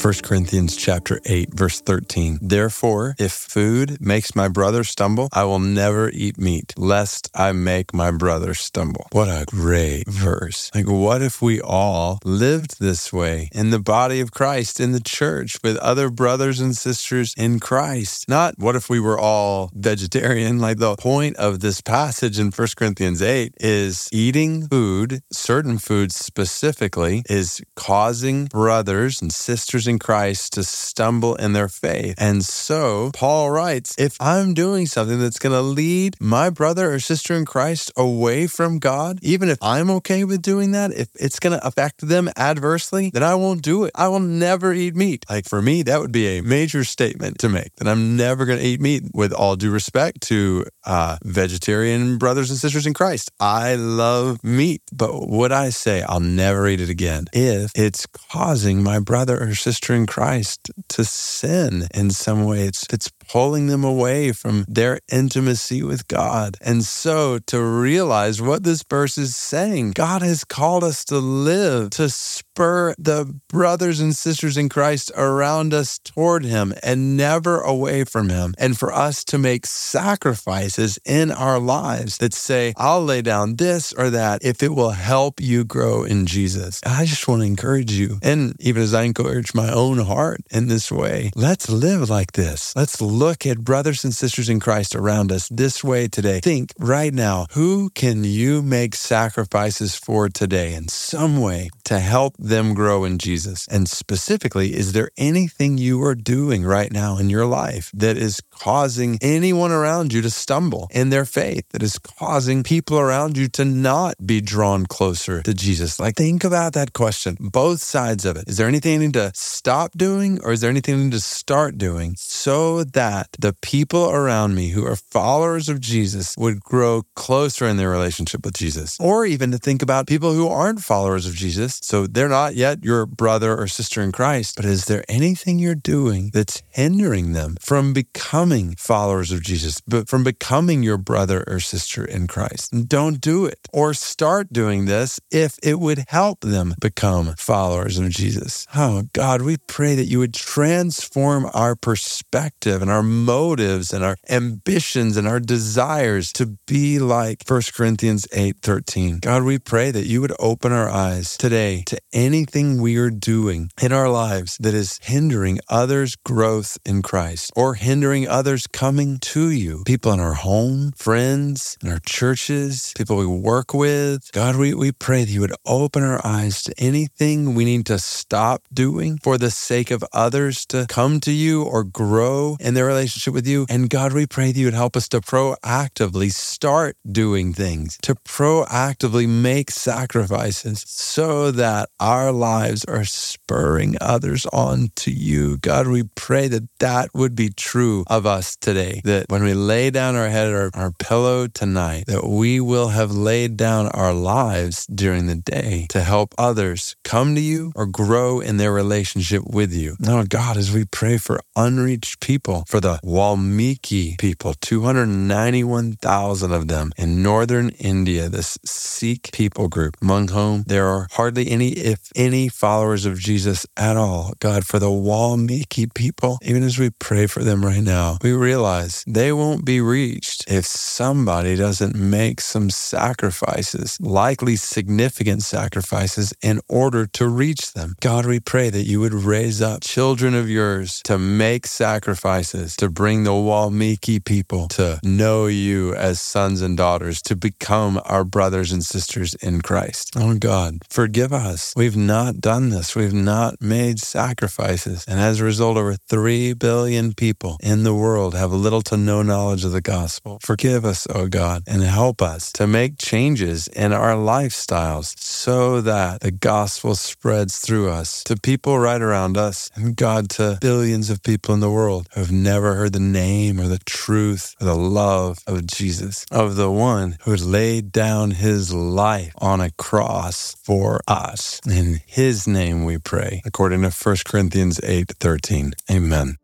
1 Corinthians chapter 8 verse 13. Therefore, if food makes my brother stumble, I will never eat meat, lest I make my brother stumble. What a great verse. Like what if we all lived this way in the body of Christ, in the church, with other brothers and sisters in Christ? Not what if we were all vegetarian? Like the point of this passage in 1 Corinthians 8 is eating food, certain foods specifically, is causing brothers and sisters in Christ to stumble in their faith. And so Paul writes, if I'm doing something that's going to lead my brother or sister in Christ away from God, even if I'm okay with doing that, if it's going to affect them adversely, then I won't do it. I will never eat meat. Like for me, that would be a major statement to make that I'm never going to eat meat with all due respect to uh, vegetarian brothers and sisters in Christ. I love meat, but would I say I'll never eat it again if it's causing my brother or sister in Christ to sin in some way. It's, it's pulling them away from their intimacy with God. And so to realize what this verse is saying, God has called us to live, to spur the brothers and sisters in Christ around us toward Him and never away from Him. And for us to make sacrifices in our lives that say, I'll lay down this or that if it will help you grow in Jesus. I just want to encourage you. And even as I encourage my own heart in this way, let's live like this. Let's look at brothers and sisters in Christ around us this way today. Think right now, who can you make sacrifices for today in some way to help them grow in Jesus? And specifically, is there anything you are doing right now in your life that is causing anyone around you to stumble in their faith, that is causing people around you to not be drawn closer to Jesus? Like, think about that question, both sides of it. Is there anything you need to stop doing, or is there anything you need to start doing so that that the people around me who are followers of Jesus would grow closer in their relationship with Jesus. Or even to think about people who aren't followers of Jesus. So they're not yet your brother or sister in Christ, but is there anything you're doing that's hindering them from becoming followers of Jesus, but from becoming your brother or sister in Christ? Don't do it or start doing this if it would help them become followers of Jesus. Oh God, we pray that you would transform our perspective and our motives and our ambitions and our desires to be like 1 Corinthians 8:13. God, we pray that you would open our eyes today to anything we are doing in our lives that is hindering others' growth in Christ or hindering others coming to you. People in our home, friends, in our churches, people we work with. God, we, we pray that you would open our eyes to anything we need to stop doing for the sake of others to come to you or grow in their relationship with you. And God, we pray that you would help us to proactively start doing things, to proactively make sacrifices so that our lives are spurring others on to you. God, we pray that that would be true of us today, that when we lay down our head or our pillow tonight, that we will have laid down our lives during the day to help others come to you or grow in their relationship with you. Now, God, as we pray for unreached people, for the Walmiki people, 291,000 of them in northern India, this Sikh people group, among whom there are hardly any, if any, followers of Jesus at all. God, for the Walmiki people, even as we pray for them right now, we realize they won't be reached if somebody doesn't make some sacrifices, likely significant sacrifices, in order to reach them. God, we pray that you would raise up children of yours to make sacrifices, to bring the Valmiki people to know you as sons and daughters, to become our brothers and sisters in Christ. Oh God, forgive us. We've not done this. We've not made sacrifices. And as a result, over 3 billion people in the world have little to no knowledge of the gospel. Forgive us, oh God, and help us to make changes in our lifestyles so that the gospel spreads through us to people right around us and God to billions of people in the world who have never heard the name or the truth or the love of Jesus, of the one who laid down his life on a cross for us. In his name we pray, according to 1 Corinthians 8 13. Amen.